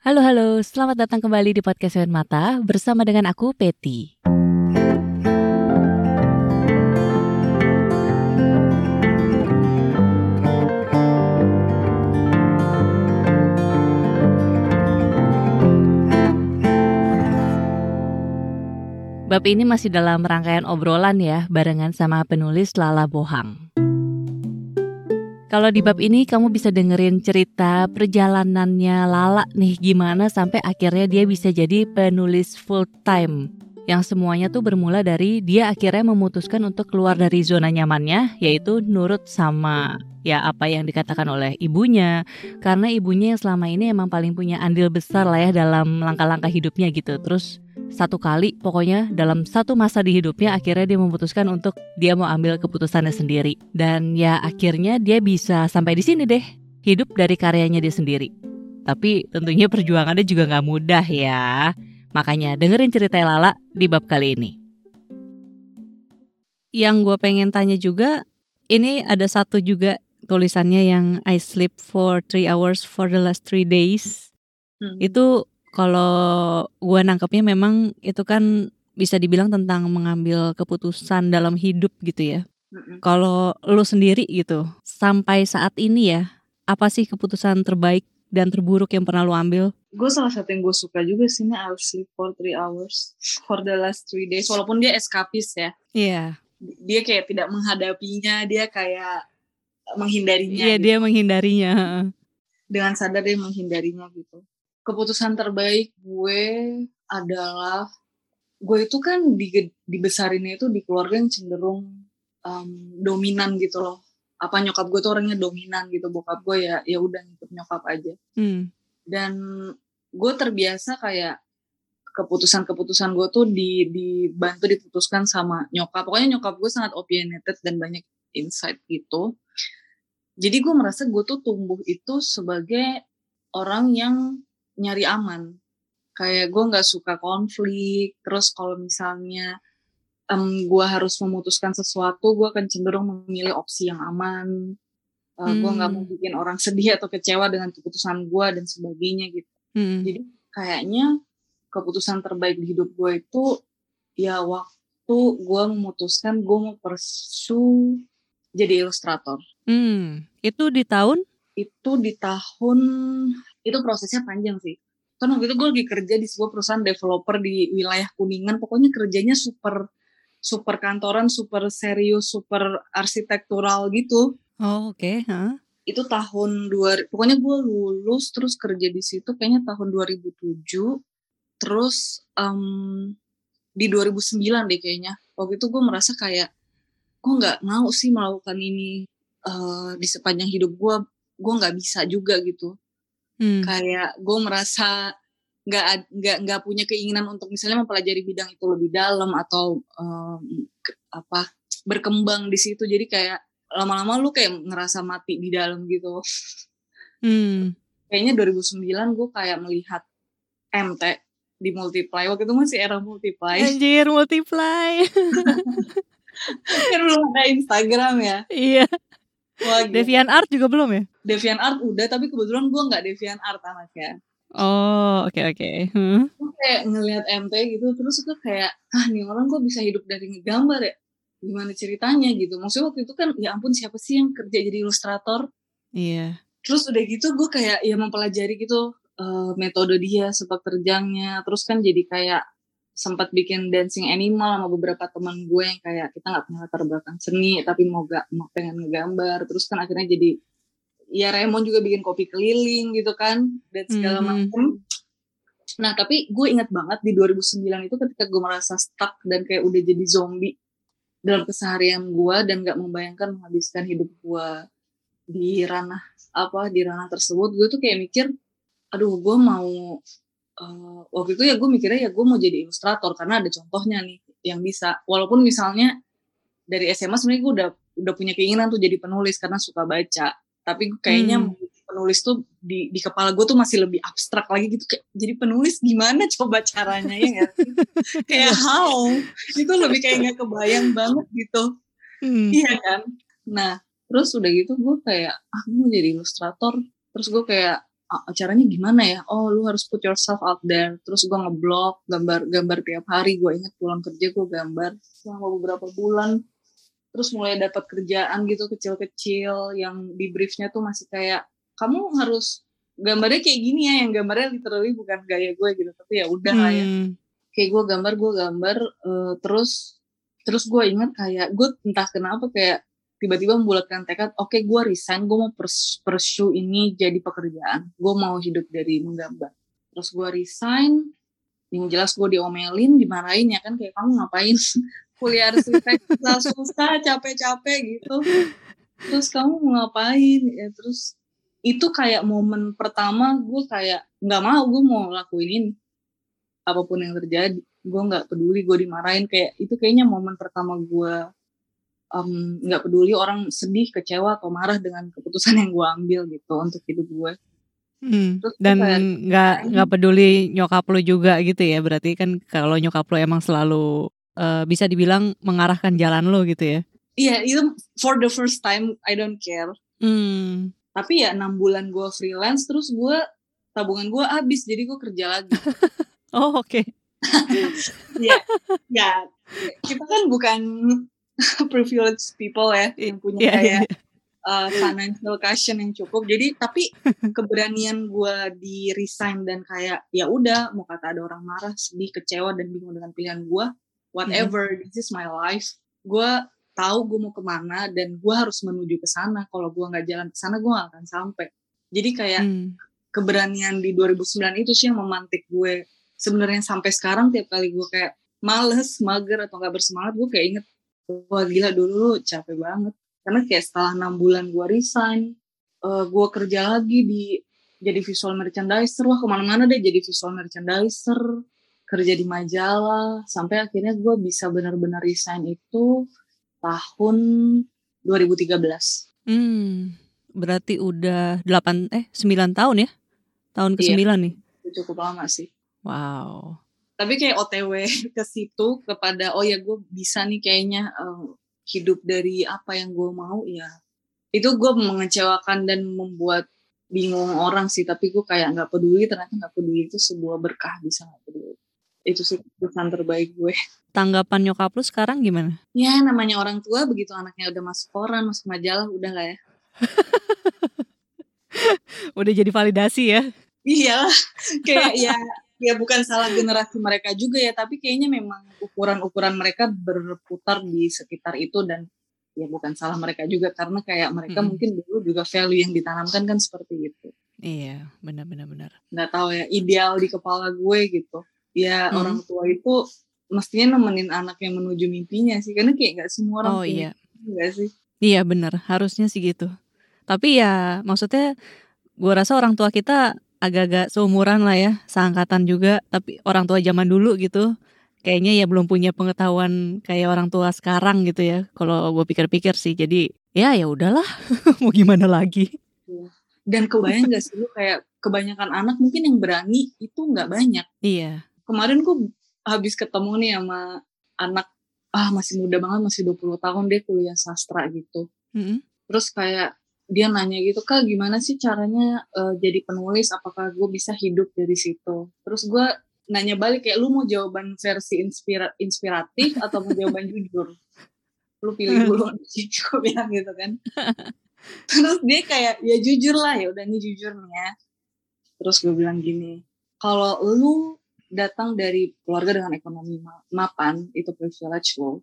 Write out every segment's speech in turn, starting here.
Halo halo, selamat datang kembali di podcast Seven Mata bersama dengan aku Peti. Bab ini masih dalam rangkaian obrolan ya, barengan sama penulis Lala Bohang. Kalau di bab ini kamu bisa dengerin cerita perjalanannya Lala nih gimana sampai akhirnya dia bisa jadi penulis full time. Yang semuanya tuh bermula dari dia akhirnya memutuskan untuk keluar dari zona nyamannya yaitu nurut sama ya apa yang dikatakan oleh ibunya karena ibunya yang selama ini emang paling punya andil besar lah ya dalam langkah-langkah hidupnya gitu. Terus satu kali pokoknya dalam satu masa di hidupnya akhirnya dia memutuskan untuk dia mau ambil keputusannya sendiri. Dan ya akhirnya dia bisa sampai di sini deh hidup dari karyanya dia sendiri. Tapi tentunya perjuangannya juga nggak mudah ya. Makanya dengerin cerita Lala di bab kali ini. Yang gue pengen tanya juga ini ada satu juga tulisannya yang I sleep for three hours for the last three days. Hmm. itu kalau gue nangkepnya memang itu kan bisa dibilang tentang mengambil keputusan dalam hidup gitu ya. Mm-hmm. Kalau lo sendiri gitu, sampai saat ini ya, apa sih keputusan terbaik dan terburuk yang pernah lo ambil? Gue salah satu yang gue suka juga sih, I'll sleep for three hours for the last three days. Walaupun dia eskapis ya. Iya. Yeah. Dia kayak tidak menghadapinya, dia kayak menghindarinya. Iya, yeah, gitu. dia menghindarinya. Dengan sadar dia menghindarinya gitu keputusan terbaik gue adalah gue itu kan di, dibesarinnya itu di keluarga yang cenderung um, dominan gitu loh. Apa nyokap gue tuh orangnya dominan gitu bokap gue ya ya udah ngikut nyokap aja. Hmm. dan gue terbiasa kayak keputusan-keputusan gue tuh di dibantu diputuskan sama nyokap. Pokoknya nyokap gue sangat opinionated dan banyak insight gitu. Jadi gue merasa gue tuh tumbuh itu sebagai orang yang nyari aman kayak gue nggak suka konflik terus kalau misalnya um, gue harus memutuskan sesuatu gue akan cenderung memilih opsi yang aman uh, hmm. gue nggak mau hmm. bikin orang sedih atau kecewa dengan keputusan gue dan sebagainya gitu hmm. jadi kayaknya keputusan terbaik di hidup gue itu ya waktu gue memutuskan gue mau pursue jadi ilustrator. Hmm, itu di tahun? Itu di tahun itu prosesnya panjang sih. Kan waktu itu gue lagi kerja di sebuah perusahaan developer di wilayah kuningan. Pokoknya kerjanya super super kantoran super serius super arsitektural gitu. Oh oke okay. huh? itu tahun dua pokoknya gue lulus terus kerja di situ kayaknya tahun 2007 terus um, di 2009 deh kayaknya. Waktu itu gue merasa kayak gue nggak mau sih melakukan ini uh, di sepanjang hidup gue gue nggak bisa juga gitu Hmm. Kayak gue merasa nggak nggak nggak punya keinginan untuk misalnya mempelajari bidang itu lebih dalam atau um, ke, apa berkembang di situ. Jadi kayak lama-lama lu kayak ngerasa mati di dalam gitu. Hmm. Kayaknya 2009 gue kayak melihat MT di multiply waktu itu masih era multiply. Anjir multiply. kan belum ada Instagram ya. Iya. Wah, Devian Art juga belum ya? Devian Art udah, tapi kebetulan gue nggak Devian Art anaknya. Oh, oke okay, oke. Okay. Hmm. Gue kayak ngelihat MT gitu, terus gue kayak, ah nih orang kok bisa hidup dari ngegambar ya? Gimana ceritanya gitu? Maksudnya waktu itu kan, ya ampun siapa sih yang kerja jadi ilustrator? Iya. Terus udah gitu gue kayak ya mempelajari gitu uh, metode dia, sepak terjangnya. Terus kan jadi kayak sempat bikin dancing animal sama beberapa teman gue yang kayak kita nggak punya latar belakang seni tapi mau gak mau pengen ngegambar terus kan akhirnya jadi ya Raymond juga bikin kopi keliling gitu kan dan segala mm -hmm. macam nah tapi gue ingat banget di 2009 itu ketika gue merasa stuck dan kayak udah jadi zombie dalam keseharian gue dan gak membayangkan menghabiskan hidup gue di ranah apa di ranah tersebut gue tuh kayak mikir aduh gue mau uh, waktu itu ya gue mikirnya ya gue mau jadi ilustrator karena ada contohnya nih yang bisa. Walaupun misalnya dari SMA sebenarnya gue udah udah punya keinginan tuh jadi penulis karena suka baca. Tapi kayaknya hmm. penulis tuh di di kepala gue tuh masih lebih abstrak lagi gitu. Kayak jadi penulis gimana coba caranya ya gak? kayak how? Itu lebih kayak nggak kebayang banget gitu. Hmm. iya kan? Nah terus udah gitu gue kayak ah gue mau jadi ilustrator. Terus gue kayak caranya gimana ya oh lu harus put yourself out there terus gue ngeblok gambar gambar tiap hari gue inget pulang kerja gue gambar selama beberapa bulan terus mulai dapat kerjaan gitu kecil-kecil yang di briefnya tuh masih kayak kamu harus gambarnya kayak gini ya yang gambarnya literally bukan gaya gue gitu tapi ya udah hmm. lah ya hmm. kayak gue gambar gue gambar uh, terus terus gue inget kayak gue entah kenapa kayak tiba-tiba membulatkan tekad oke okay, gue resign gue mau pursue ini jadi pekerjaan. Gue mau hidup dari menggambar. Terus gue resign yang jelas gue diomelin dimarahin ya kan? Kayak kamu ngapain kuliah arsitek susah susah capek-capek gitu. Terus kamu mau ngapain? Ya terus itu kayak momen pertama gue kayak nggak mau gue mau lakuin ini apa pun yang terjadi. Gue nggak peduli gue dimarahin. Kayak itu kayaknya momen pertama gue nggak um, peduli orang sedih, kecewa atau marah dengan keputusan yang gue ambil gitu untuk hidup gue. Hmm. dan nggak nggak peduli nyokap lo juga gitu ya berarti kan kalau nyokap lo emang selalu uh, bisa dibilang mengarahkan jalan lo gitu ya? Iya yeah, itu for the first time I don't care. Hmm. Tapi ya enam bulan gue freelance terus gue tabungan gue habis jadi gue kerja lagi. oh oke. Okay. ya ya kita kan bukan privileged people ya yang punya yeah, kayak yeah. Uh, financial cushion yang cukup. Jadi tapi keberanian gue di resign dan kayak ya udah mau kata ada orang marah, sedih, kecewa dan bingung dengan pilihan gue, whatever, mm. this is my life. Gue tahu gue mau ke mana dan gue harus menuju ke sana. Kalau gue nggak jalan ke sana, gue gak akan sampai. Jadi kayak mm. keberanian di 2009 itu sih yang memantik gue. Sebenarnya sampai sekarang tiap kali gue kayak males, mager atau nggak bersemangat, gue kayak inget wah gila dulu capek banget. Karena kayak setelah enam bulan gue resign uh, eh, gue kerja lagi di jadi visual merchandiser. Wah ke mana-mana deh jadi visual merchandiser. Kerja di majalah. Sampai akhirnya gue bisa benar-benar resign itu tahun 2013 hmm, berarti udah 8 eh 9 tahun ya? Tahun ke-9 iya, nih? Cukup lama sih. Wow tapi kayak OTW ke situ kepada oh ya gue bisa nih kayaknya uh, hidup dari apa yang gue mau ya. Itu gue mengecewakan dan membuat bingung orang sih tapi gue kayak nggak peduli ternyata nggak peduli. Itu sebuah berkah bisa nggak peduli. Itu sih keputusan terbaik gue. Tanggapan nyokap lu sekarang gimana? Ya namanya orang tua begitu anaknya udah masuk koran masuk majalah udah lah ya. Udah jadi validasi ya? Iya. Kayak ya ya bukan salah generasi mereka juga ya tapi kayaknya memang ukuran-ukuran mereka berputar di sekitar itu dan ya bukan salah mereka juga karena kayak mereka hmm. mungkin dulu juga value yang ditanamkan kan seperti itu. Iya benar-benar benar nggak tahu ya ideal di kepala gue gitu. Ya hmm. orang tua itu mestinya nemenin anak yang menuju mimpinya sih karena kayak nggak semua orang oh iya. nggak sih? Iya benar harusnya sih gitu. Tapi ya maksudnya gue rasa orang tua kita agak-agak seumuran lah ya, seangkatan juga, tapi orang tua zaman dulu gitu. Kayaknya ya belum punya pengetahuan kayak orang tua sekarang gitu ya. Kalau gue pikir-pikir sih, jadi ya ya udahlah, mau gimana lagi. Iya. Dan kebayang gak sih lu kayak kebanyakan anak mungkin yang berani itu nggak banyak. Iya. Kemarin gue habis ketemu nih sama anak ah masih muda banget masih 20 tahun dia kuliah sastra gitu. Mm -hmm. Terus kayak dia nanya gitu kak gimana sih caranya uh, jadi penulis? Apakah gue bisa hidup dari situ? Terus gue nanya balik kayak lu mau jawaban versi inspira inspiratif atau mau jawaban jujur? Lu pilih dulu gue bilang gitu kan. Terus dia kayak ya jujur lah ya udah nih jujur nih ya. Terus gue bilang gini kalau lu datang dari keluarga dengan ekonomi mapan itu privilege lo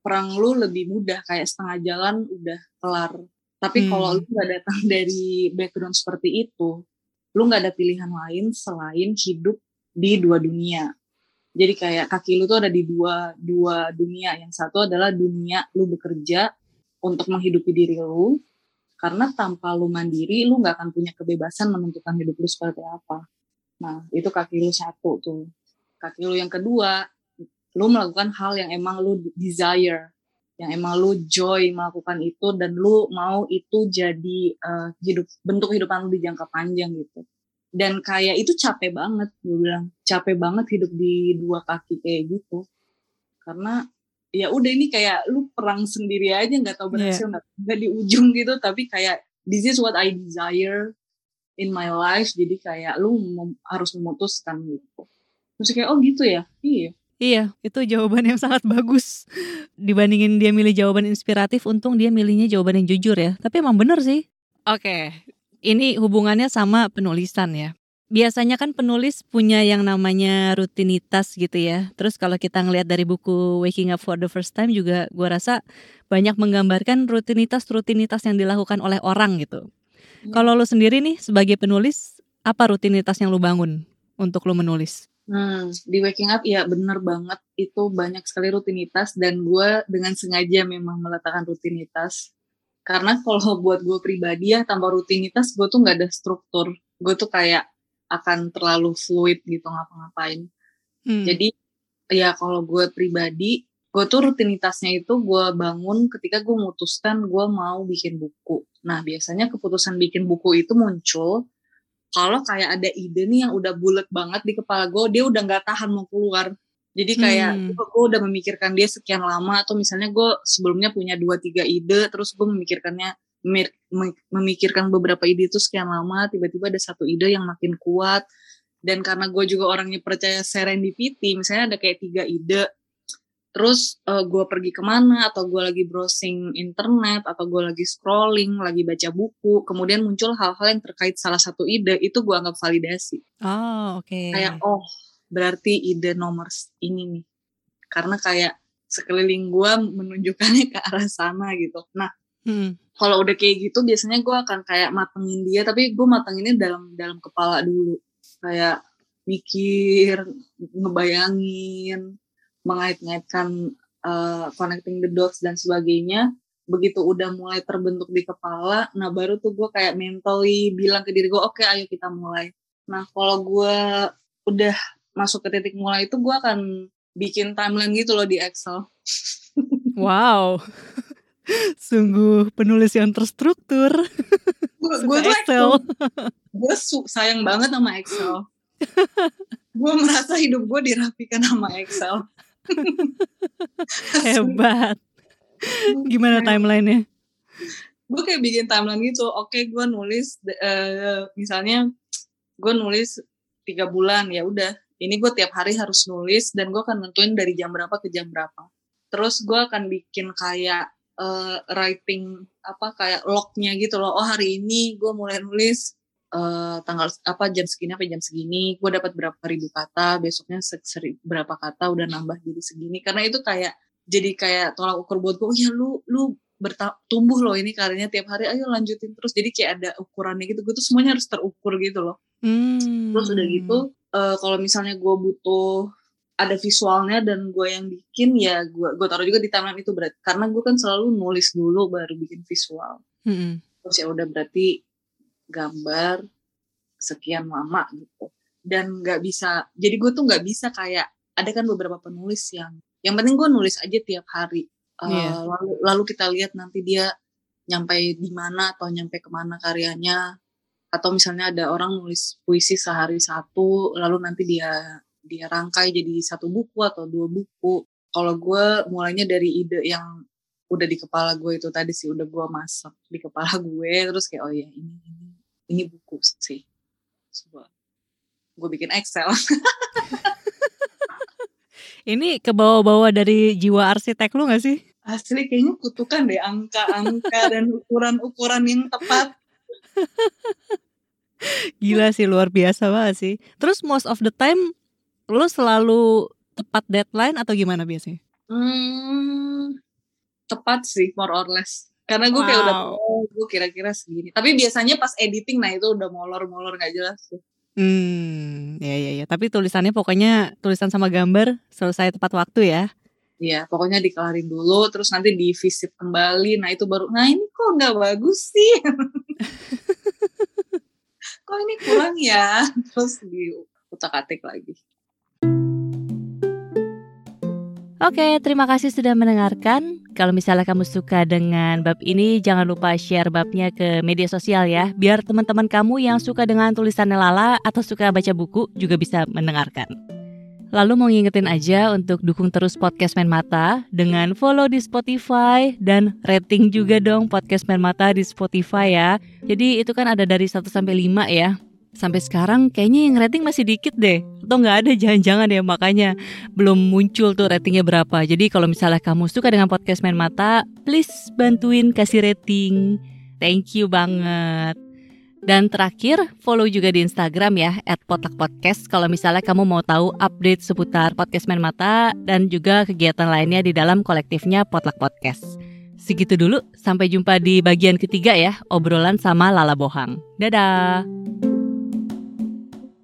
perang lu lebih mudah kayak setengah jalan udah kelar tapi hmm. kalau lu nggak datang dari background seperti itu, lu nggak ada pilihan lain selain hidup di dua dunia. Jadi kayak kaki lu tuh ada di dua dua dunia. Yang satu adalah dunia lu bekerja untuk menghidupi diri lu, karena tanpa lu mandiri, lu nggak akan punya kebebasan menentukan hidup lu seperti apa. Nah, itu kaki lu satu tuh. Kaki lu yang kedua, lu melakukan hal yang emang lu desire yang emang lu joy melakukan itu dan lu mau itu jadi uh, hidup bentuk hidupan lu di jangka panjang gitu. Dan kayak itu capek banget gue bilang. Capek banget hidup di dua kaki kayak gitu. Karena ya udah ini kayak lu perang sendiri aja nggak tahu berhasil iya. nggak yeah. di ujung gitu. Tapi kayak this is what I desire in my life. Jadi kayak lu mem harus memutuskan gitu. Terus kayak oh gitu ya? Iya Iya, itu jawaban yang sangat bagus. Dibandingin dia milih jawaban inspiratif, untung dia milihnya jawaban yang jujur ya. Tapi emang bener sih. Oke, ini hubungannya sama penulisan ya. Biasanya kan penulis punya yang namanya rutinitas gitu ya. Terus kalau kita ngelihat dari buku Waking Up for the First Time juga gua rasa banyak menggambarkan rutinitas-rutinitas yang dilakukan oleh orang gitu. Hmm. Kalau lu sendiri nih sebagai penulis, apa rutinitas yang lu bangun untuk lu menulis? Hmm, di waking up ya bener banget. Itu banyak sekali rutinitas dan gue dengan sengaja memang meletakkan rutinitas. Karena kalau buat gue pribadi ya tanpa rutinitas gue tuh nggak ada struktur. Gue tuh kayak akan terlalu fluid gitu ngapa-ngapain. Hmm. jadi ya kalau gue pribadi gue tuh rutinitasnya itu gue bangun ketika gue memutuskan gue mau bikin buku. Nah biasanya keputusan bikin buku itu muncul kalau kayak ada ide nih yang udah bulat banget di kepala gue dia udah nggak tahan mau keluar jadi kayak hmm. gue udah memikirkan dia sekian lama atau misalnya gue sebelumnya punya dua tiga ide terus gue memikirkannya memikirkan beberapa ide itu sekian lama tiba-tiba ada satu ide yang makin kuat dan karena gue juga orangnya percaya serendipity misalnya ada kayak tiga ide terus uh, gue pergi ke mana atau gue lagi browsing internet atau gue lagi scrolling lagi baca buku kemudian muncul hal-hal yang terkait salah satu ide itu gue anggap validasi oh oke okay. kayak oh berarti ide nomor ini nih karena kayak sekeliling gue menunjukkannya ke arah sana gitu nah hmm. kalau udah kayak gitu biasanya gue akan kayak matengin dia tapi gue matenginnya dalam dalam kepala dulu kayak mikir ngebayangin mengait-ngaitkan uh, connecting the dots dan sebagainya begitu udah mulai terbentuk di kepala nah baru tuh gue kayak mentally bilang ke diri gue oke okay, ayo kita mulai. Nah kalau gue udah masuk ke titik mulai itu gue akan bikin timeline gitu loh di Excel. Wow. Sungguh penulis yang terstruktur. Gue tuh Excel. gue sayang banget sama Excel. Gue merasa hidup gue dirapikan sama Excel Hebat. Gimana timelinenya? Gue kayak bikin timeline gitu. Oke, gue nulis uh, misalnya gue nulis tiga bulan ya udah. Ini gue tiap hari harus nulis dan gue akan nentuin dari jam berapa ke jam berapa. Terus gue akan bikin kayak uh, writing apa kayak lognya gitu loh. Oh hari ini gue mulai nulis uh, tanggal apa jam segini apa jam segini gue dapat berapa ribu kata besoknya seri, berapa kata udah nambah jadi segini karena itu kayak jadi kayak tolak ukur buat gue oh ya lu lu bertumbuh loh ini karyanya tiap hari ayo lanjutin terus jadi kayak ada ukurannya gitu gue tuh semuanya harus terukur gitu loh hmm. terus udah gitu uh, kalau misalnya gue butuh ada visualnya dan gue yang bikin ya gue gue taruh juga di timeline itu berarti karena gue kan selalu nulis dulu baru bikin visual hmm. terus ya udah berarti gambar sekian lama gitu. Dan nggak bisa jadi gue tuh nggak bisa kayak ada kan beberapa penulis yang yang penting gue nulis aja tiap hari. Uh, lalu lalu kita lihat nanti dia nyampe di mana atau nyampe ke mana karyanya. Atau misalnya ada orang nulis puisi sehari satu lalu nanti dia dia rangkai jadi satu buku atau dua buku. Kalau gue mulainya dari ide yang udah di kepala gue itu tadi sih udah gue masak di kepala gue terus kayak oh ya ini ini ini buku sih. Sebuah gue bikin Excel. Ini ke bawah-bawah dari jiwa arsitek lu gak sih? Asli kayaknya kutukan deh angka-angka dan ukuran-ukuran yang tepat. Gila sih luar biasa banget sih. Terus most of the time lu selalu tepat deadline atau gimana biasanya? Hmm, tepat sih more or less karena gue wow. kayak udah oh, gue kira-kira segini tapi biasanya pas editing nah itu udah molor-molor nggak jelas tuh hmm ya ya ya tapi tulisannya pokoknya tulisan sama gambar selesai tepat waktu ya Iya, pokoknya dikelarin dulu, terus nanti di visit kembali. Nah itu baru, nah ini kok nggak bagus sih? kok ini kurang ya? Terus di utak atik lagi. Oke, terima kasih sudah mendengarkan. Kalau misalnya kamu suka dengan bab ini, jangan lupa share babnya ke media sosial ya, biar teman-teman kamu yang suka dengan tulisan Lala atau suka baca buku juga bisa mendengarkan. Lalu mau ngingetin aja untuk dukung terus podcast Main Mata dengan follow di Spotify dan rating juga dong podcast Main Mata di Spotify ya. Jadi itu kan ada dari 1 sampai 5 ya. Sampai sekarang kayaknya yang rating masih dikit deh. Atau nggak ada jangan-jangan ya makanya belum muncul tuh ratingnya berapa. Jadi kalau misalnya kamu suka dengan podcast Main Mata, please bantuin kasih rating. Thank you banget. Dan terakhir, follow juga di Instagram ya, at Potak Podcast kalau misalnya kamu mau tahu update seputar Podcast Main Mata dan juga kegiatan lainnya di dalam kolektifnya Potak Podcast. Segitu dulu, sampai jumpa di bagian ketiga ya, obrolan sama Lala Bohang. Dadah!